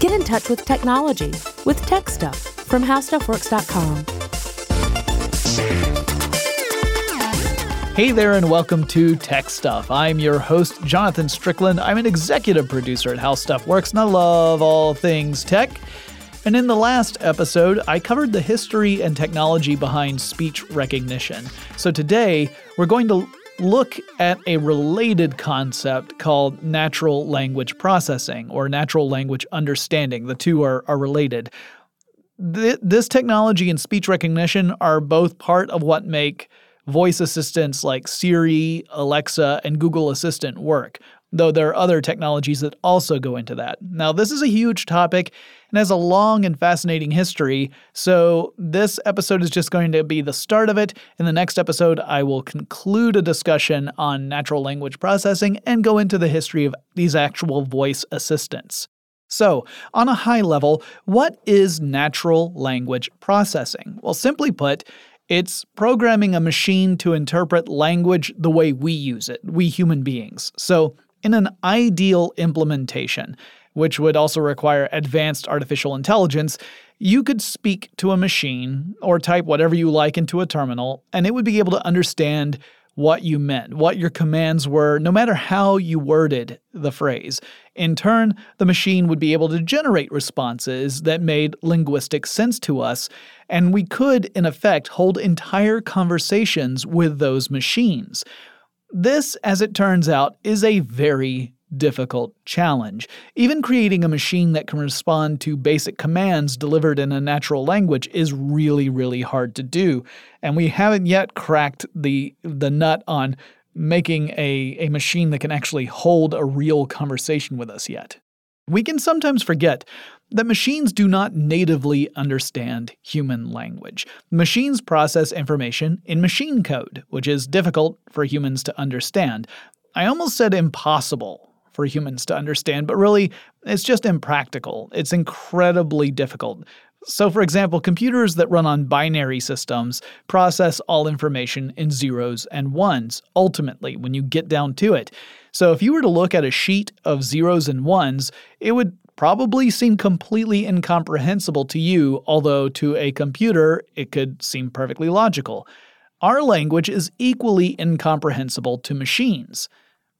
Get in touch with technology with Tech Stuff from HowStuffWorks.com. Hey there, and welcome to Tech Stuff. I'm your host, Jonathan Strickland. I'm an executive producer at How Stuff Works, and I love all things tech. And in the last episode, I covered the history and technology behind speech recognition. So today, we're going to look at a related concept called natural language processing or natural language understanding. The two are, are related. Th- this technology and speech recognition are both part of what make voice assistants like Siri, Alexa, and Google Assistant work though there are other technologies that also go into that. Now, this is a huge topic and has a long and fascinating history, so this episode is just going to be the start of it. In the next episode, I will conclude a discussion on natural language processing and go into the history of these actual voice assistants. So, on a high level, what is natural language processing? Well, simply put, it's programming a machine to interpret language the way we use it, we human beings. So, in an ideal implementation, which would also require advanced artificial intelligence, you could speak to a machine or type whatever you like into a terminal, and it would be able to understand what you meant, what your commands were, no matter how you worded the phrase. In turn, the machine would be able to generate responses that made linguistic sense to us, and we could, in effect, hold entire conversations with those machines. This, as it turns out, is a very difficult challenge. Even creating a machine that can respond to basic commands delivered in a natural language is really, really hard to do. And we haven't yet cracked the, the nut on making a, a machine that can actually hold a real conversation with us yet. We can sometimes forget that machines do not natively understand human language. Machines process information in machine code, which is difficult for humans to understand. I almost said impossible for humans to understand, but really, it's just impractical. It's incredibly difficult. So, for example, computers that run on binary systems process all information in zeros and ones, ultimately, when you get down to it. So, if you were to look at a sheet of zeros and ones, it would probably seem completely incomprehensible to you, although to a computer it could seem perfectly logical. Our language is equally incomprehensible to machines.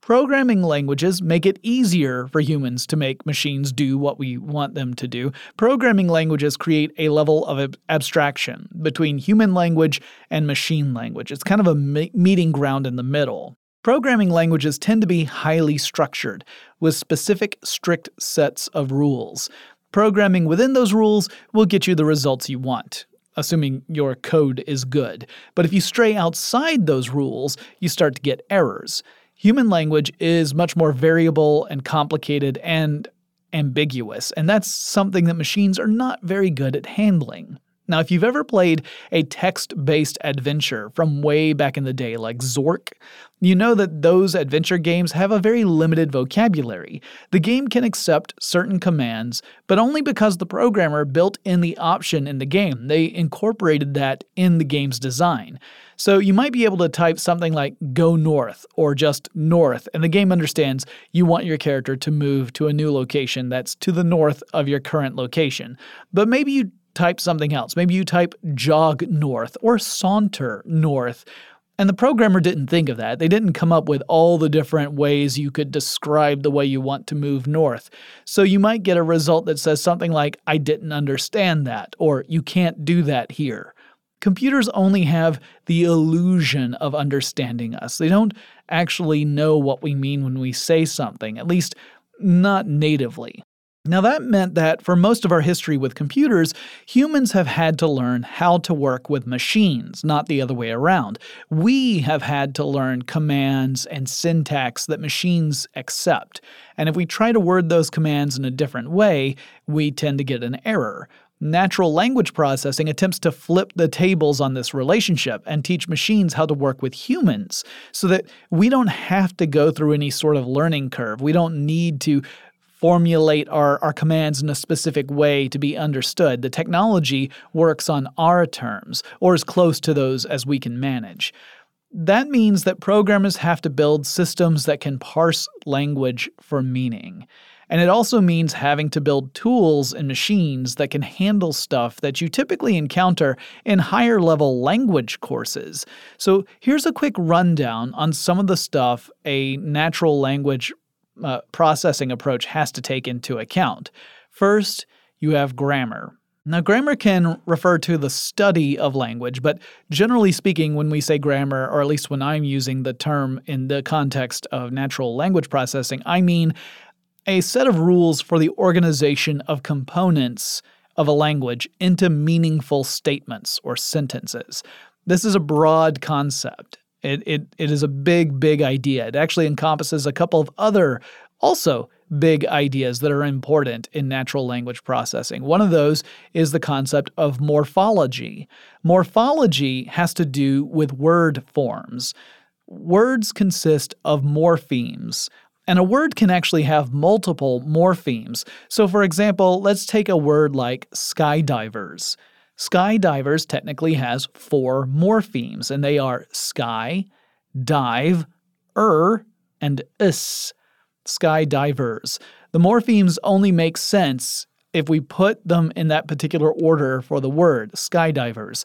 Programming languages make it easier for humans to make machines do what we want them to do. Programming languages create a level of abstraction between human language and machine language. It's kind of a meeting ground in the middle. Programming languages tend to be highly structured, with specific, strict sets of rules. Programming within those rules will get you the results you want, assuming your code is good. But if you stray outside those rules, you start to get errors. Human language is much more variable and complicated and ambiguous, and that's something that machines are not very good at handling. Now, if you've ever played a text based adventure from way back in the day, like Zork, you know that those adventure games have a very limited vocabulary. The game can accept certain commands, but only because the programmer built in the option in the game. They incorporated that in the game's design. So you might be able to type something like go north or just north, and the game understands you want your character to move to a new location that's to the north of your current location. But maybe you type something else. Maybe you type jog north or saunter north. And the programmer didn't think of that. They didn't come up with all the different ways you could describe the way you want to move north. So you might get a result that says something like, I didn't understand that, or you can't do that here. Computers only have the illusion of understanding us. They don't actually know what we mean when we say something, at least not natively. Now, that meant that for most of our history with computers, humans have had to learn how to work with machines, not the other way around. We have had to learn commands and syntax that machines accept. And if we try to word those commands in a different way, we tend to get an error. Natural language processing attempts to flip the tables on this relationship and teach machines how to work with humans so that we don't have to go through any sort of learning curve. We don't need to formulate our, our commands in a specific way to be understood. The technology works on our terms, or as close to those as we can manage. That means that programmers have to build systems that can parse language for meaning. And it also means having to build tools and machines that can handle stuff that you typically encounter in higher level language courses. So here's a quick rundown on some of the stuff a natural language uh, processing approach has to take into account. First, you have grammar. Now, grammar can refer to the study of language, but generally speaking, when we say grammar, or at least when I'm using the term in the context of natural language processing, I mean a set of rules for the organization of components of a language into meaningful statements or sentences. This is a broad concept. It, it, it is a big, big idea. It actually encompasses a couple of other, also big ideas that are important in natural language processing. One of those is the concept of morphology. Morphology has to do with word forms. Words consist of morphemes, and a word can actually have multiple morphemes. So, for example, let's take a word like skydivers. Skydivers technically has four morphemes, and they are sky, dive, er, and is. Skydivers. The morphemes only make sense if we put them in that particular order for the word, skydivers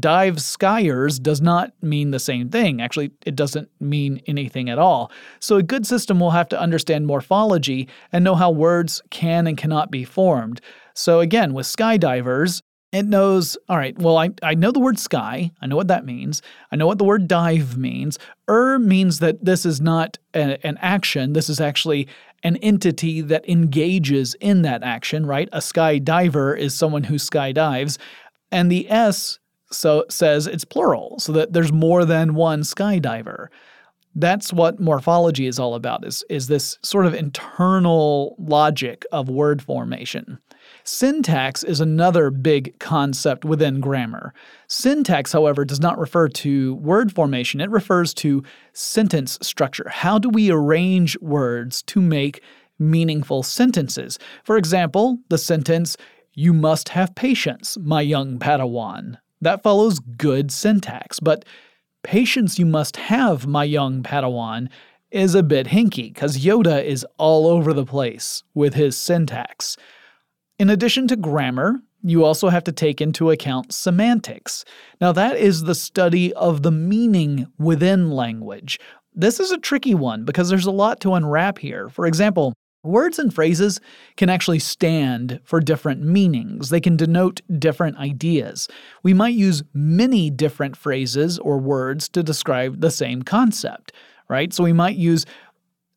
dive skiers does not mean the same thing. Actually, it doesn't mean anything at all. So, a good system will have to understand morphology and know how words can and cannot be formed. So, again, with skydivers, it knows, all right, well, I, I know the word sky. I know what that means. I know what the word dive means. Er means that this is not a, an action. This is actually an entity that engages in that action, right? A skydiver is someone who skydives. And the S so says it's plural, so that there's more than one skydiver. That's what morphology is all about, is, is this sort of internal logic of word formation. Syntax is another big concept within grammar. Syntax, however, does not refer to word formation, it refers to sentence structure. How do we arrange words to make meaningful sentences? For example, the sentence, You must have patience, my young Padawan. That follows good syntax, but patience you must have, my young Padawan, is a bit hinky because Yoda is all over the place with his syntax. In addition to grammar, you also have to take into account semantics. Now, that is the study of the meaning within language. This is a tricky one because there's a lot to unwrap here. For example, Words and phrases can actually stand for different meanings. They can denote different ideas. We might use many different phrases or words to describe the same concept, right? So we might use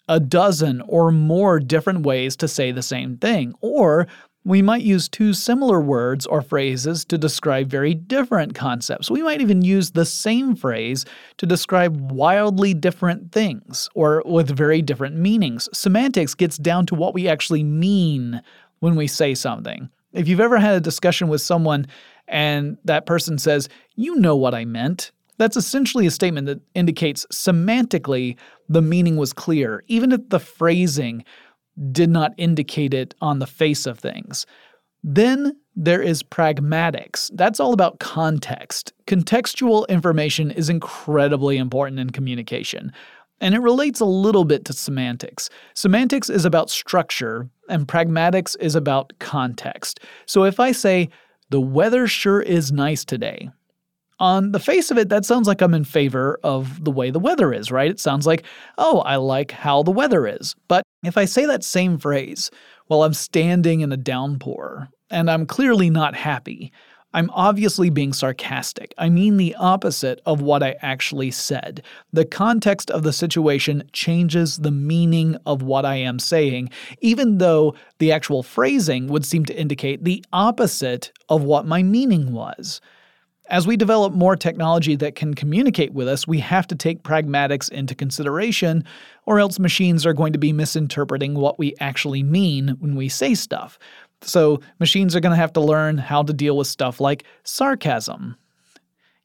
a dozen or more different ways to say the same thing. Or we might use two similar words or phrases to describe very different concepts. We might even use the same phrase to describe wildly different things or with very different meanings. Semantics gets down to what we actually mean when we say something. If you've ever had a discussion with someone and that person says, You know what I meant, that's essentially a statement that indicates semantically the meaning was clear, even if the phrasing did not indicate it on the face of things. Then there is pragmatics. That's all about context. Contextual information is incredibly important in communication, and it relates a little bit to semantics. Semantics is about structure, and pragmatics is about context. So if I say, the weather sure is nice today, on the face of it, that sounds like I'm in favor of the way the weather is, right? It sounds like, oh, I like how the weather is. But if I say that same phrase while I'm standing in a downpour and I'm clearly not happy, I'm obviously being sarcastic. I mean the opposite of what I actually said. The context of the situation changes the meaning of what I am saying, even though the actual phrasing would seem to indicate the opposite of what my meaning was. As we develop more technology that can communicate with us, we have to take pragmatics into consideration, or else machines are going to be misinterpreting what we actually mean when we say stuff. So, machines are going to have to learn how to deal with stuff like sarcasm.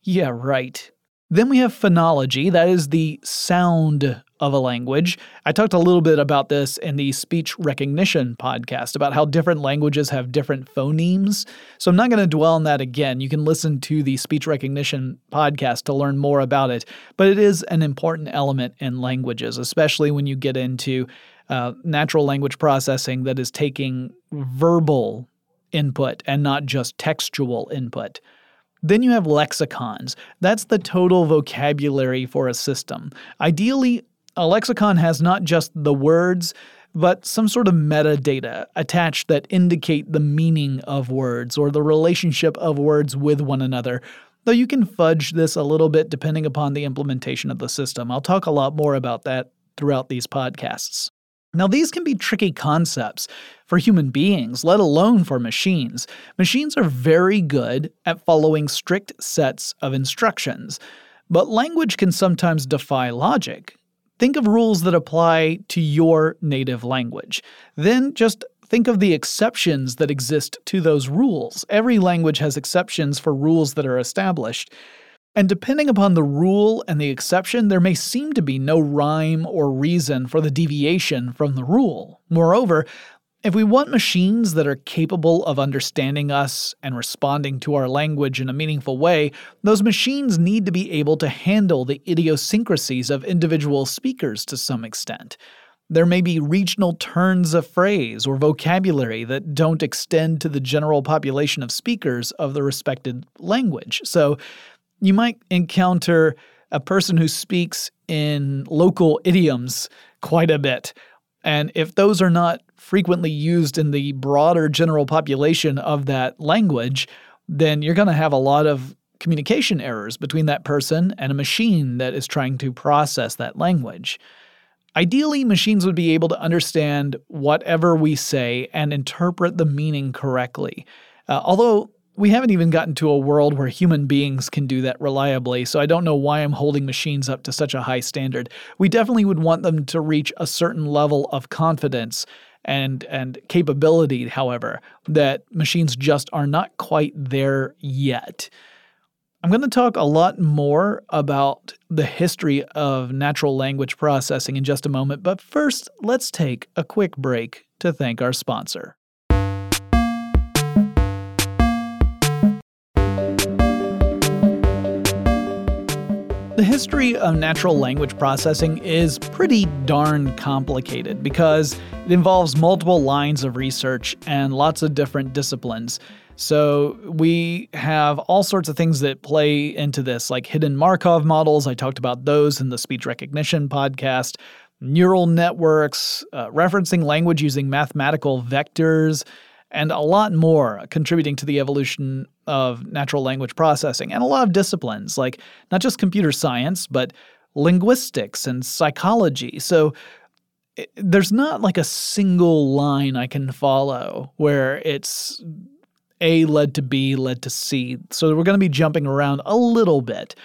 Yeah, right. Then we have phonology, that is the sound of a language. I talked a little bit about this in the speech recognition podcast about how different languages have different phonemes. So I'm not going to dwell on that again. You can listen to the speech recognition podcast to learn more about it. But it is an important element in languages, especially when you get into uh, natural language processing that is taking verbal input and not just textual input. Then you have lexicons. That's the total vocabulary for a system. Ideally, a lexicon has not just the words, but some sort of metadata attached that indicate the meaning of words or the relationship of words with one another. Though you can fudge this a little bit depending upon the implementation of the system. I'll talk a lot more about that throughout these podcasts. Now, these can be tricky concepts for human beings, let alone for machines. Machines are very good at following strict sets of instructions, but language can sometimes defy logic. Think of rules that apply to your native language. Then just think of the exceptions that exist to those rules. Every language has exceptions for rules that are established. And depending upon the rule and the exception, there may seem to be no rhyme or reason for the deviation from the rule. Moreover, if we want machines that are capable of understanding us and responding to our language in a meaningful way, those machines need to be able to handle the idiosyncrasies of individual speakers to some extent. There may be regional turns of phrase or vocabulary that don't extend to the general population of speakers of the respected language. So, you might encounter a person who speaks in local idioms quite a bit. And if those are not frequently used in the broader general population of that language, then you're going to have a lot of communication errors between that person and a machine that is trying to process that language. Ideally, machines would be able to understand whatever we say and interpret the meaning correctly. Uh, although we haven't even gotten to a world where human beings can do that reliably, so I don't know why I'm holding machines up to such a high standard. We definitely would want them to reach a certain level of confidence and and capability, however, that machines just are not quite there yet. I'm going to talk a lot more about the history of natural language processing in just a moment, but first, let's take a quick break to thank our sponsor. The history of natural language processing is pretty darn complicated because it involves multiple lines of research and lots of different disciplines. So, we have all sorts of things that play into this, like hidden Markov models. I talked about those in the speech recognition podcast, neural networks, uh, referencing language using mathematical vectors, and a lot more contributing to the evolution of natural language processing and a lot of disciplines like not just computer science, but linguistics and psychology. So it, there's not like a single line I can follow where it's A led to B led to C. So we're going to be jumping around a little bit.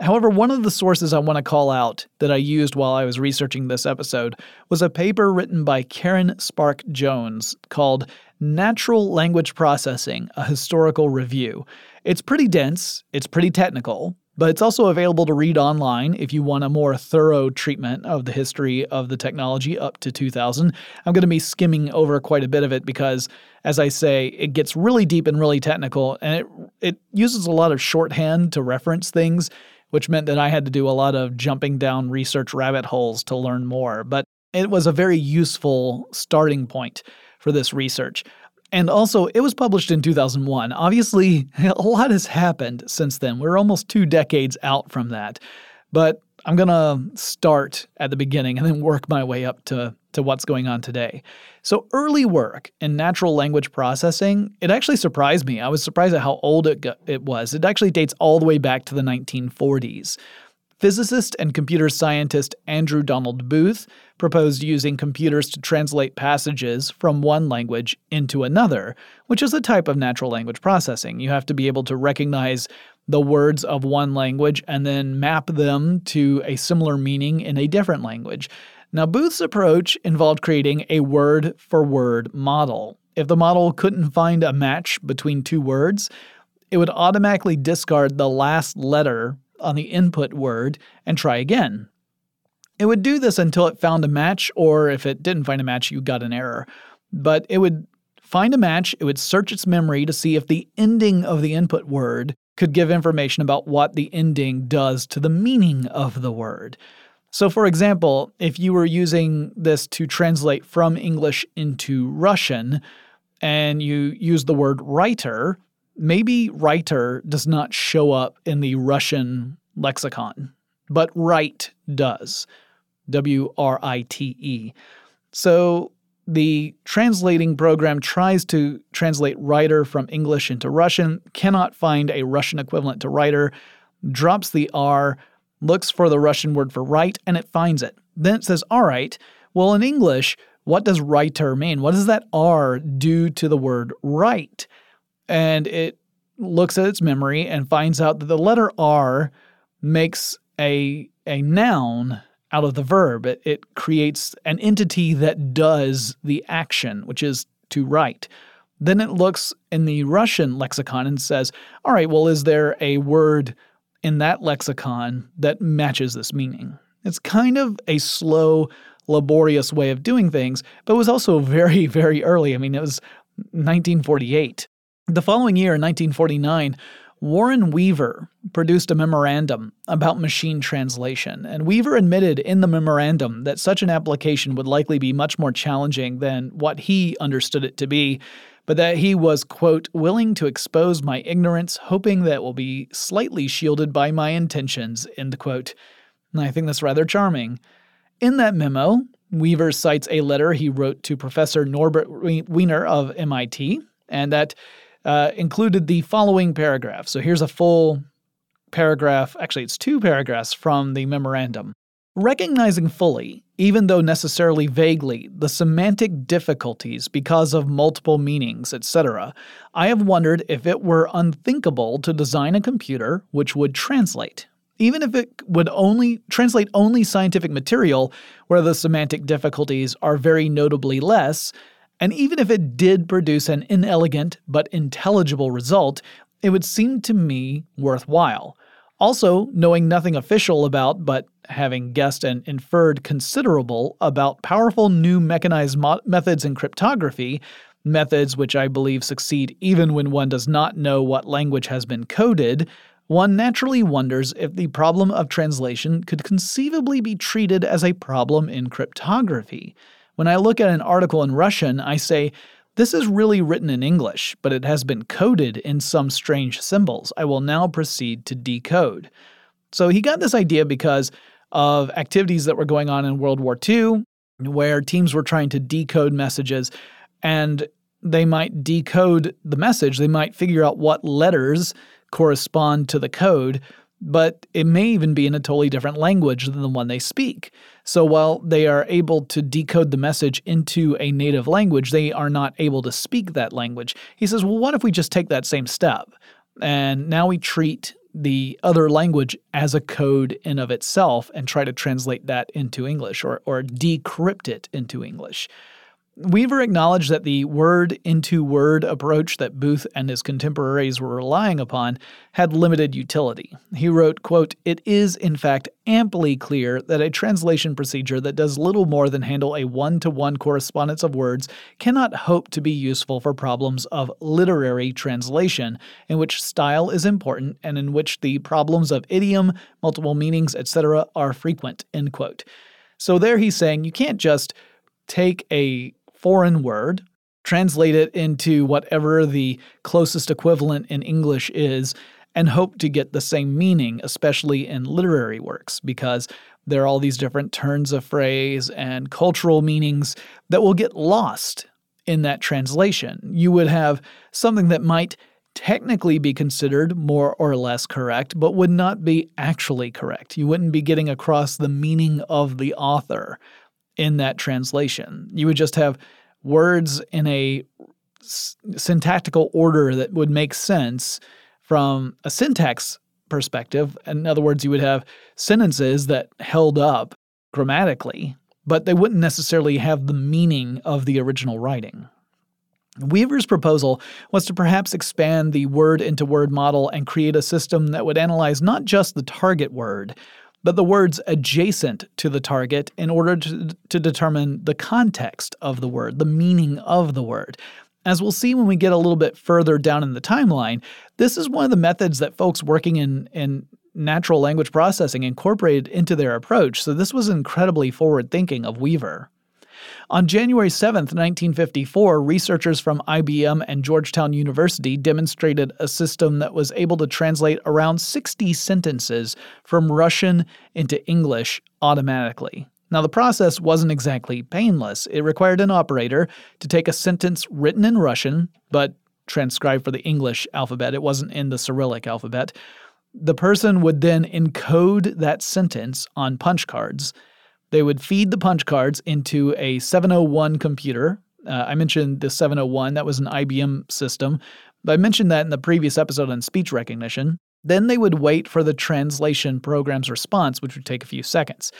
However, one of the sources I want to call out that I used while I was researching this episode was a paper written by Karen Spärck Jones called Natural Language Processing A Historical Review. It's pretty dense, it's pretty technical, but it's also available to read online if you want a more thorough treatment of the history of the technology up to 2000. I'm going to be skimming over quite a bit of it because, as I say, it gets really deep and really technical, and it, it uses a lot of shorthand to reference things which meant that I had to do a lot of jumping down research rabbit holes to learn more. But it was a very useful starting point for this research. And also, it was published in 2001. Obviously, a lot has happened since then. We're almost two decades out from that. But I'm going to start at the beginning and then work my way up to, to what's going on today. So, early work in natural language processing, it actually surprised me. I was surprised at how old it, it was. It actually dates all the way back to the 1940s. Physicist and computer scientist Andrew Donald Booth proposed using computers to translate passages from one language into another, which is a type of natural language processing. You have to be able to recognize the words of one language and then map them to a similar meaning in a different language. Now, Booth's approach involved creating a word for word model. If the model couldn't find a match between two words, it would automatically discard the last letter on the input word and try again. It would do this until it found a match, or if it didn't find a match, you got an error. But it would find a match, it would search its memory to see if the ending of the input word could give information about what the ending does to the meaning of the word. So, for example, if you were using this to translate from English into Russian and you use the word writer, maybe writer does not show up in the Russian lexicon, but write does. W R I T E. So the translating program tries to translate writer from English into Russian, cannot find a Russian equivalent to writer, drops the R, looks for the Russian word for write, and it finds it. Then it says, all right, well, in English, what does writer mean? What does that R do to the word write? And it looks at its memory and finds out that the letter R makes a, a noun out of the verb. It, it creates an entity that does the action, which is to write. Then it looks in the Russian lexicon and says, all right, well, is there a word in that lexicon that matches this meaning? It's kind of a slow, laborious way of doing things, but it was also very, very early. I mean, it was 1948. The following year, in 1949, Warren Weaver produced a memorandum about machine translation, and Weaver admitted in the memorandum that such an application would likely be much more challenging than what he understood it to be, but that he was, quote, willing to expose my ignorance, hoping that it will be slightly shielded by my intentions, end quote. And I think that's rather charming. In that memo, Weaver cites a letter he wrote to Professor Norbert Wiener of MIT, and that uh, included the following paragraph. So here's a full paragraph, actually, it's two paragraphs from the memorandum. Recognizing fully, even though necessarily vaguely, the semantic difficulties because of multiple meanings, etc., I have wondered if it were unthinkable to design a computer which would translate, even if it would only translate only scientific material where the semantic difficulties are very notably less, and even if it did produce an inelegant but intelligible result, it would seem to me worthwhile. Also, knowing nothing official about, but having guessed and inferred considerable about powerful new mechanized mo- methods in cryptography, methods which I believe succeed even when one does not know what language has been coded, one naturally wonders if the problem of translation could conceivably be treated as a problem in cryptography. When I look at an article in Russian, I say, this is really written in English, but it has been coded in some strange symbols. I will now proceed to decode. So he got this idea because of activities that were going on in World War II, where teams were trying to decode messages and they might decode the message. They might figure out what letters correspond to the code, but it may even be in a totally different language than the one they speak. So while they are able to decode the message into a native language, they are not able to speak that language. He says, well, what if we just take that same step? And now we treat the other language as a code in of itself and try to translate that into English or, or decrypt it into English. Weaver acknowledged that the word into word approach that Booth and his contemporaries were relying upon had limited utility. He wrote, quote, It is, in fact, amply clear that a translation procedure that does little more than handle a one to one correspondence of words cannot hope to be useful for problems of literary translation, in which style is important and in which the problems of idiom, multiple meanings, etc., are frequent, end quote. So there he's saying you can't just take a foreign word, translate it into whatever the closest equivalent in English is, and hope to get the same meaning, especially in literary works, because there are all these different turns of phrase and cultural meanings that will get lost in that translation. You would have something that might technically be considered more or less correct, but would not be actually correct. You wouldn't be getting across the meaning of the author in that translation. You would just have words in a syntactical order that would make sense from a syntax perspective. In other words, you would have sentences that held up grammatically, but they wouldn't necessarily have the meaning of the original writing. Weaver's proposal was to perhaps expand the word into word model and create a system that would analyze not just the target word, but the words adjacent to the target in order to, to determine the context of the word, the meaning of the word. As we'll see when we get a little bit further down in the timeline, this is one of the methods that folks working in, in natural language processing incorporated into their approach, so this was incredibly forward thinking of Weaver. On January 7, 1954, researchers from IBM and Georgetown University demonstrated a system that was able to translate around 60 sentences from Russian into English automatically. Now, the process wasn't exactly painless. It required an operator to take a sentence written in Russian, but transcribed for the English alphabet. It wasn't in the Cyrillic alphabet. The person would then encode that sentence on punch cards they would feed the punch cards into a 701 computer. Uh, I mentioned the 701, that was an IBM system. I mentioned that in the previous episode on speech recognition. Then they would wait for the translation program's response, which would take a few seconds.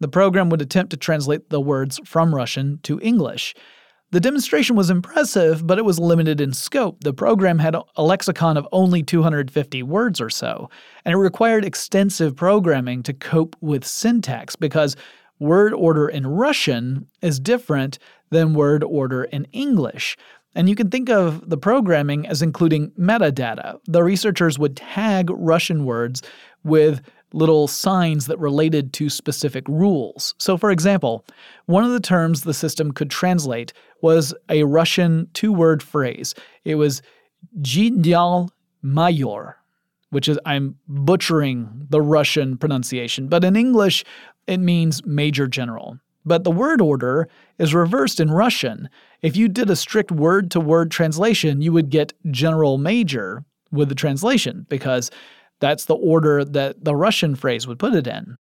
The program would attempt to translate the words from Russian to English. The demonstration was impressive, but it was limited in scope. The program had a lexicon of only 250 words or so, and it required extensive programming to cope with syntax because word order in Russian is different than word order in English. And you can think of the programming as including metadata. The researchers would tag Russian words with little signs that related to specific rules. So, for example, one of the terms the system could translate was a Russian two word phrase. It was General Mayor, which is, I'm butchering the Russian pronunciation, but in English, it means major general. But the word order is reversed in Russian. If you did a strict word to word translation, you would get general major with the translation because that's the order that the Russian phrase would put it in.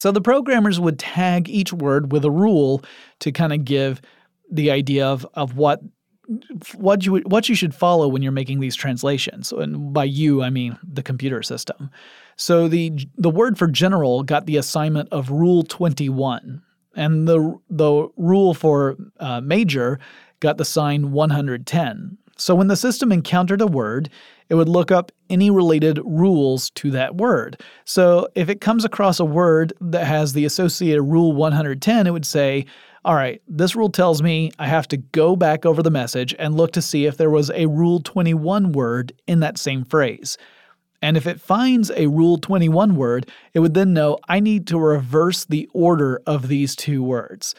So the programmers would tag each word with a rule to kind of give the idea of, of what what you what you should follow when you're making these translations. And by you, I mean the computer system. So the the word for general got the assignment of Rule 21, and the the rule for uh, major got the sign 110. So when the system encountered a word, it would look up any related rules to that word. So if it comes across a word that has the associated rule 110, it would say, all right, this rule tells me I have to go back over the message and look to see if there was a Rule 21 word in that same phrase. And if it finds a Rule 21 word, it would then know I need to reverse the order of these two words.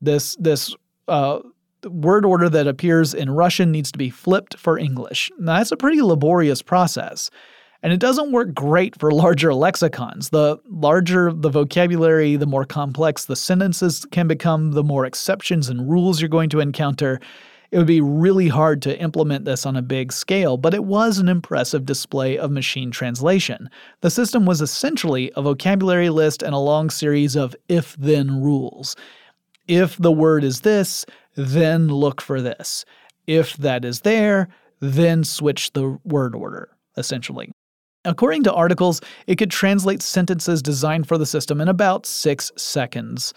This, this uh, word order that appears in Russian needs to be flipped for English. Now, that's a pretty laborious process. And it doesn't work great for larger lexicons. The larger the vocabulary, the more complex the sentences can become, the more exceptions and rules you're going to encounter. It would be really hard to implement this on a big scale, but it was an impressive display of machine translation. The system was essentially a vocabulary list and a long series of if then rules. If the word is this, then look for this. If that is there, then switch the word order, essentially. According to articles, it could translate sentences designed for the system in about six seconds.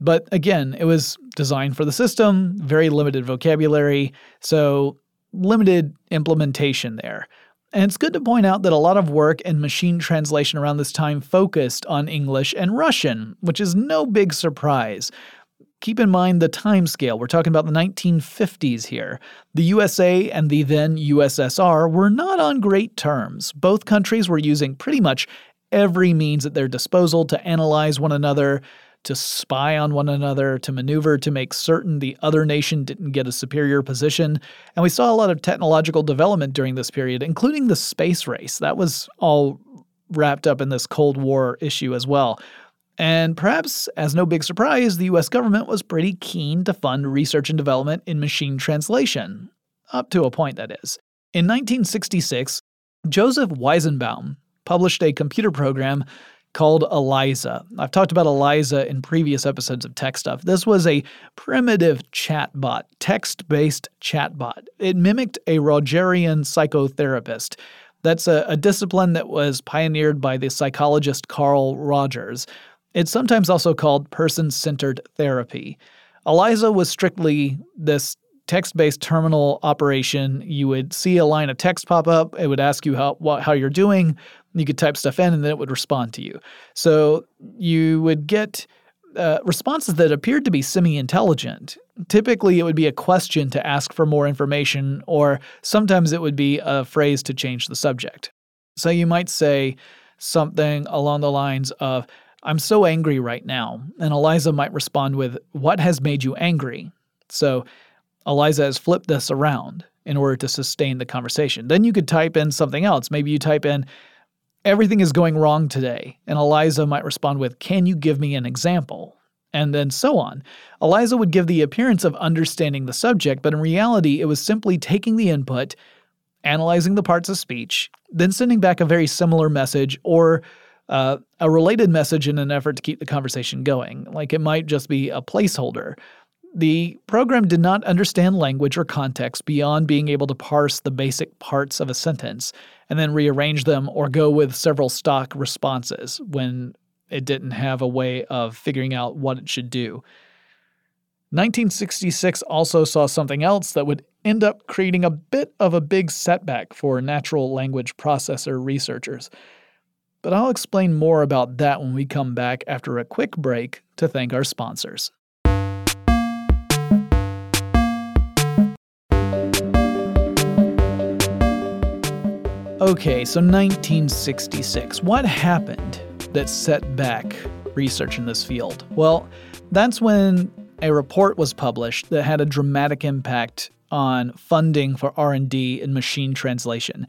But again, it was designed for the system, very limited vocabulary, so limited implementation there. And it's good to point out that a lot of work in machine translation around this time focused on English and Russian, which is no big surprise. Keep in mind the time scale. We're talking about the 1950s here. The USA and the then USSR were not on great terms. Both countries were using pretty much every means at their disposal to analyze one another, to spy on one another, to maneuver to make certain the other nation didn't get a superior position. And we saw a lot of technological development during this period, including the space race. That was all wrapped up in this Cold War issue as well. And perhaps, as no big surprise, the US government was pretty keen to fund research and development in machine translation. Up to a point, that is. In 1966, Joseph Weizenbaum published a computer program called Eliza. I've talked about Eliza in previous episodes of Tech Stuff. This was a primitive chatbot, text based chatbot. It mimicked a Rogerian psychotherapist. That's a, a discipline that was pioneered by the psychologist Carl Rogers. It's sometimes also called person centered therapy. Eliza was strictly this text based terminal operation. You would see a line of text pop up, it would ask you how, what, how you're doing, You could type stuff in and then it would respond to you. So you would get uh, responses that appeared to be semi intelligent. Typically, it would be a question to ask for more information, or sometimes it would be a phrase to change the subject. So you might say something along the lines of, I'm so angry right now. And Eliza might respond with, What has made you angry? So Eliza has flipped this around in order to sustain the conversation. Then you could type in something else. Maybe you type in, everything is going wrong today. And Eliza might respond with, Can you give me an example? And then so on. Eliza would give the appearance of understanding the subject, but in reality, it was simply taking the input, analyzing the parts of speech, then sending back a very similar message or uh, a related message in an effort to keep the conversation going. Like it might just be a placeholder. The program did not understand language or context beyond being able to parse the basic parts of a sentence and then rearrange them or go with several stock responses when it didn't have a way of figuring out what it should do. 1966 also saw something else that would end up creating a bit of a big setback for natural language processor researchers. But I'll explain more about that when we come back after a quick break to thank our sponsors. Okay, so 1966. What happened that set back research in this field? Well, that's when a report was published that had a dramatic impact on funding for R&D in machine translation.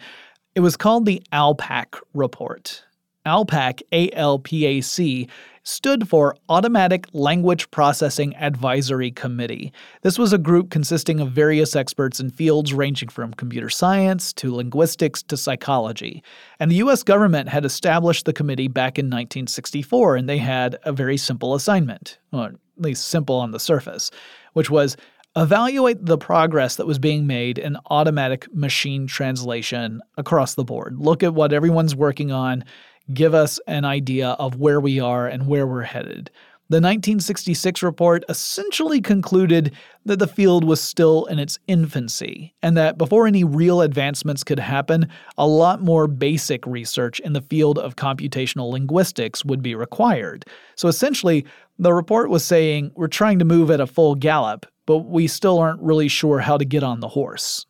It was called the ALPAC report. ALPAC, A L P A C, stood for Automatic Language Processing Advisory Committee. This was a group consisting of various experts in fields ranging from computer science to linguistics to psychology. And the US government had established the committee back in 1964, and they had a very simple assignment, or at least simple on the surface, which was evaluate the progress that was being made in automatic machine translation across the board. Look at what everyone's working on give us an idea of where we are and where we're headed. The 1966 report essentially concluded that the field was still in its infancy, and that before any real advancements could happen, a lot more basic research in the field of computational linguistics would be required. So essentially, the report was saying we're trying to move at a full gallop, but we still aren't really sure how to get on the horse.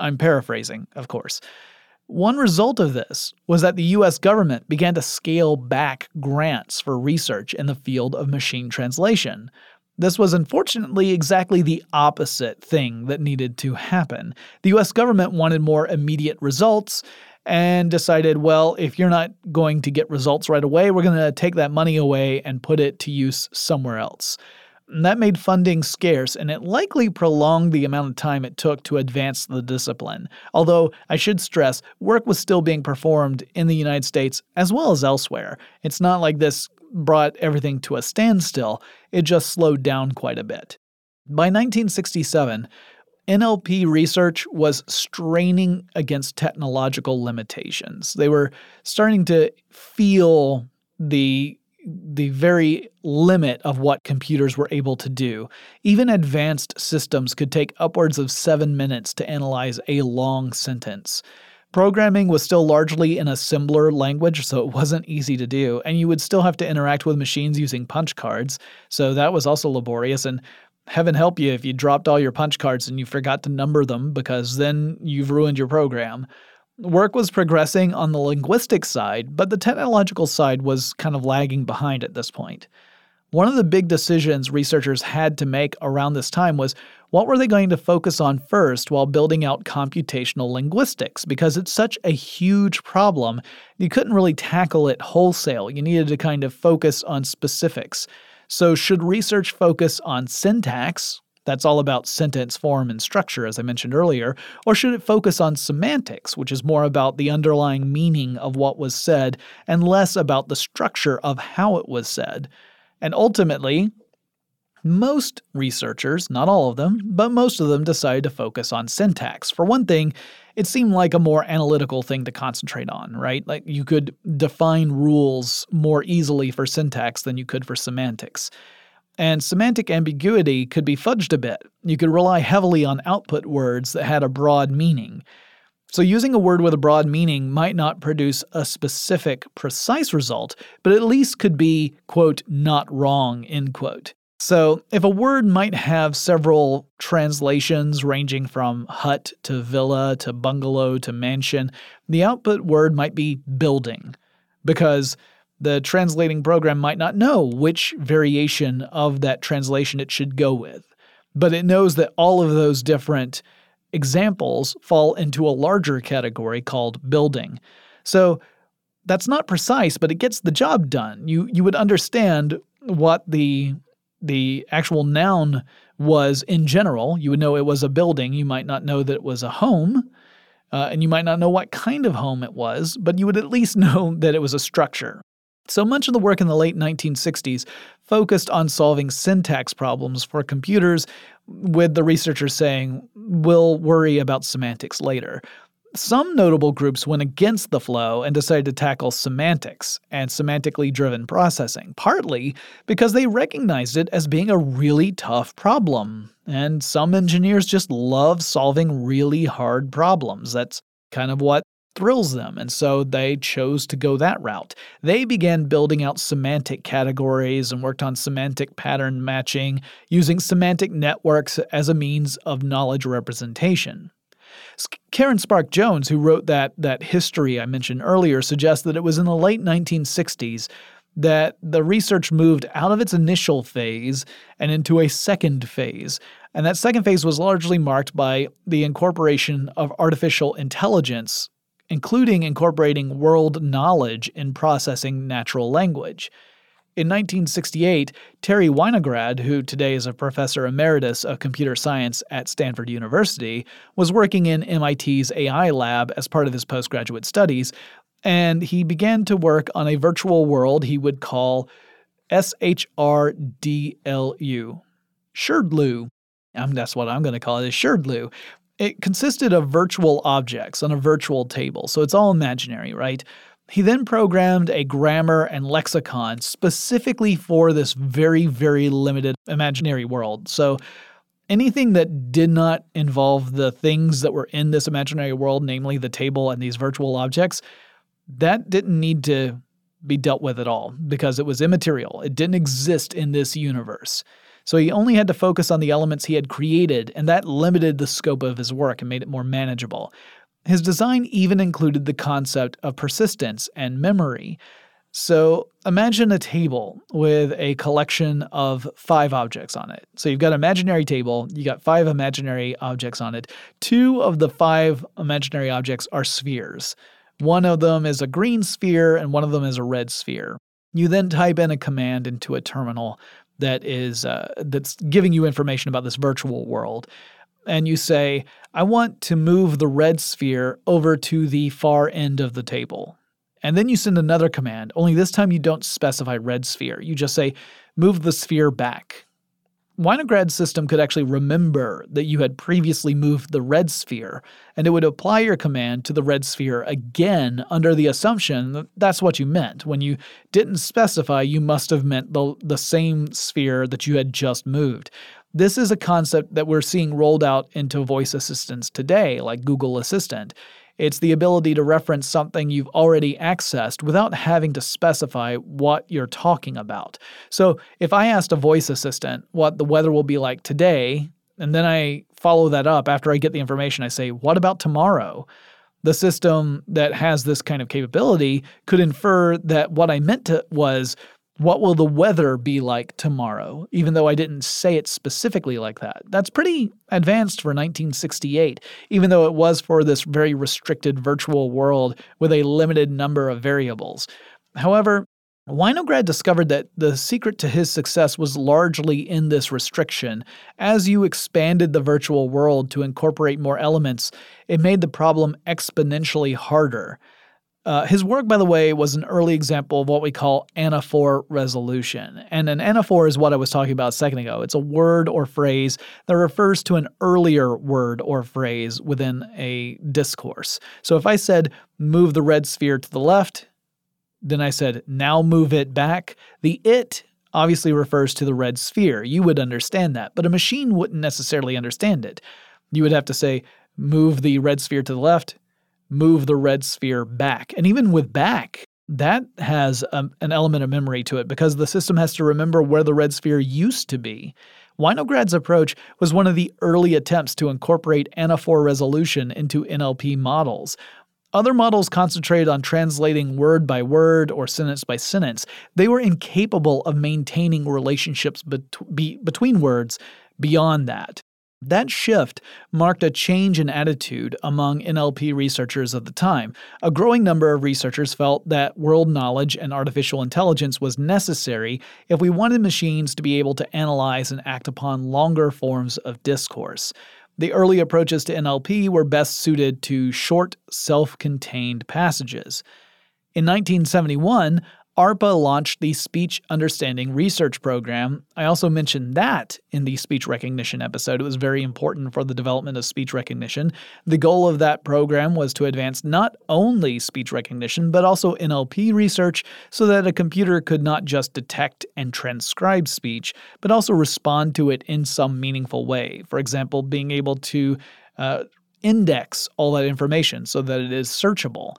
I'm paraphrasing, of course. One result of this was that the US government began to scale back grants for research in the field of machine translation. This was unfortunately exactly the opposite thing that needed to happen. The US government wanted more immediate results and decided, well, if you're not going to get results right away, we're going to take that money away and put it to use somewhere else. That made funding scarce, and it likely prolonged the amount of time it took to advance the discipline. Although, I should stress, work was still being performed in the United States as well as elsewhere. It's not like this brought everything to a standstill, it just slowed down quite a bit. By 1967, NLP research was straining against technological limitations. They were starting to feel the the very limit of what computers were able to do. Even advanced systems could take upwards of seven minutes to analyze a long sentence. Programming was still largely in assembler language, so it wasn't easy to do, and you would still have to interact with machines using punch cards, so that was also laborious. And heaven help you if you dropped all your punch cards and you forgot to number them, because then you've ruined your program. Work was progressing on the linguistic side, but the technological side was kind of lagging behind at this point. One of the big decisions researchers had to make around this time was what were they going to focus on first while building out computational linguistics? Because it's such a huge problem, you couldn't really tackle it wholesale. You needed to kind of focus on specifics. So, should research focus on syntax, that's all about sentence form and structure, as I mentioned earlier, or should it focus on semantics, which is more about the underlying meaning of what was said and less about the structure of how it was said? And ultimately, most researchers, not all of them, but most of them decided to focus on syntax. For one thing, it seemed like a more analytical thing to concentrate on, right? Like you could define rules more easily for syntax than you could for semantics. And semantic ambiguity could be fudged a bit. You could rely heavily on output words that had a broad meaning. So, using a word with a broad meaning might not produce a specific, precise result, but at least could be, quote, not wrong, end quote. So, if a word might have several translations ranging from hut to villa to bungalow to mansion, the output word might be building, because the translating program might not know which variation of that translation it should go with. But it knows that all of those different examples fall into a larger category called building. So that's not precise, but it gets the job done. You you would understand what the the actual noun was in general. You would know it was a building. You might not know that it was a home, uh, and you might not know what kind of home it was, but you would at least know that it was a structure. So much of the work in the late 1960s focused on solving syntax problems for computers, with the researchers saying, we'll worry about semantics later. Some notable groups went against the flow and decided to tackle semantics and semantically driven processing, partly because they recognized it as being a really tough problem. And some engineers just love solving really hard problems. That's kind of what thrills them, and so they chose to go that route. They began building out semantic categories and worked on semantic pattern matching, using semantic networks as a means of knowledge representation. Karen Spärck Jones, who wrote that, that history I mentioned earlier, suggests that it was in the late 1960s that the research moved out of its initial phase and into a second phase. And that second phase was largely marked by the incorporation of artificial intelligence including incorporating world knowledge in processing natural language. In 1968, Terry Winograd, who today is a professor emeritus of computer science at Stanford University, was working in MIT's AI lab as part of his postgraduate studies, and he began to work on a virtual world he would call SHRDLU. Shrdlu. Um, that's what I'm going to call it, is Shrdlu, it consisted of virtual objects on a virtual table, so it's all imaginary, right? He then programmed a grammar and lexicon specifically for this very, very limited imaginary world. So anything that did not involve the things that were in this imaginary world, namely the table and these virtual objects, that didn't need to be dealt with at all because it was immaterial. It didn't exist in this universe. So he only had to focus on the elements he had created, and that limited the scope of his work and made it more manageable. His design even included the concept of persistence and memory. So imagine a table with a collection of five objects on it. So you've got an imaginary table, you got five imaginary objects on it. Two of the five imaginary objects are spheres. One of them is a green sphere and one of them is a red sphere. You then type in a command into a terminal that is uh, that's giving you information about this virtual world. And you say i want to move the red sphere over to the far end of the table. And then you send another command only this time you don't specify red sphere. You just say move the sphere back Winograd's system could actually remember that you had previously moved the red sphere, and it would apply your command to the red sphere again under the assumption that that's what you meant. When you didn't specify, you must have meant the, the same sphere that you had just moved. This is a concept that we're seeing rolled out into voice assistants today, like Google Assistant. It's the ability to reference something you've already accessed without having to specify what you're talking about. So, if I asked a voice assistant what the weather will be like today, and then I follow that up after I get the information, I say, What about tomorrow? The system that has this kind of capability could infer that what I meant to was what will the weather be like tomorrow, even though I didn't say it specifically like that? That's pretty advanced for 1968, even though it was for this very restricted virtual world with a limited number of variables. However, Winograd discovered that the secret to his success was largely in this restriction. As you expanded the virtual world to incorporate more elements, it made the problem exponentially harder. Uh, his work, by the way, was an early example of what we call anaphor resolution. And an anaphor is what I was talking about a second ago. It's a word or phrase that refers to an earlier word or phrase within a discourse. So if I said, move the red sphere to the left, then I said, now move it back, the it obviously refers to the red sphere. You would understand that, but a machine wouldn't necessarily understand it. You would have to say, move the red sphere to the left, move the red sphere back. And even with back, that has a, an element of memory to it because the system has to remember where the red sphere used to be. Winograd's approach was one of the early attempts to incorporate anaphor resolution into NLP models. Other models concentrated on translating word by word or sentence by sentence. They were incapable of maintaining relationships bet- be- between words beyond that. That shift marked a change in attitude among NLP researchers of the time. A growing number of researchers felt that world knowledge and artificial intelligence was necessary if we wanted machines to be able to analyze and act upon longer forms of discourse. The early approaches to NLP were best suited to short, self contained passages. In 1971, ARPA launched the Speech Understanding Research Program. I also mentioned that in the speech recognition episode. It was very important for the development of speech recognition. The goal of that program was to advance not only speech recognition, but also NLP research so that a computer could not just detect and transcribe speech, but also respond to it in some meaningful way. For example, being able to uh, index all that information so that it is searchable.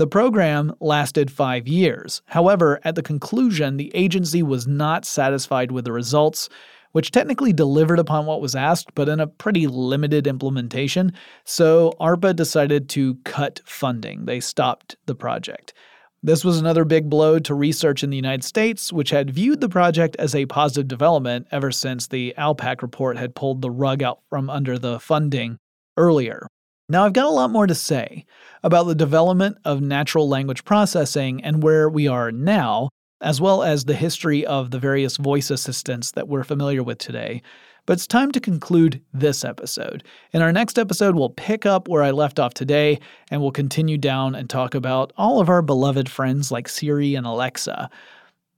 The program lasted five years. However, at the conclusion, the agency was not satisfied with the results, which technically delivered upon what was asked, but in a pretty limited implementation. So ARPA decided to cut funding. They stopped the project. This was another big blow to research in the United States, which had viewed the project as a positive development ever since the ALPAC report had pulled the rug out from under the funding earlier. Now, I've got a lot more to say about the development of natural language processing and where we are now, as well as the history of the various voice assistants that we're familiar with today. But it's time to conclude this episode. In our next episode, we'll pick up where I left off today and we'll continue down and talk about all of our beloved friends like Siri and Alexa.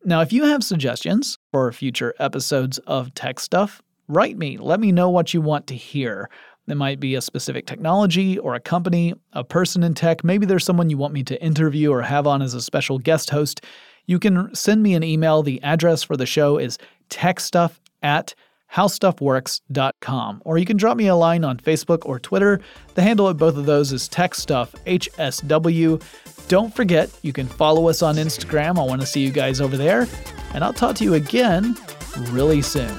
Now, if you have suggestions for future episodes of Tech Stuff, write me. Let me know what you want to hear. It might be a specific technology or a company, a person in tech. Maybe there's someone you want me to interview or have on as a special guest host. You can send me an email. The address for the show is techstuff at howstuffworks.com. Or you can drop me a line on Facebook or Twitter. The handle of both of those is techstuff, HSW. Don't forget, you can follow us on Instagram. I want to see you guys over there. And I'll talk to you again really soon.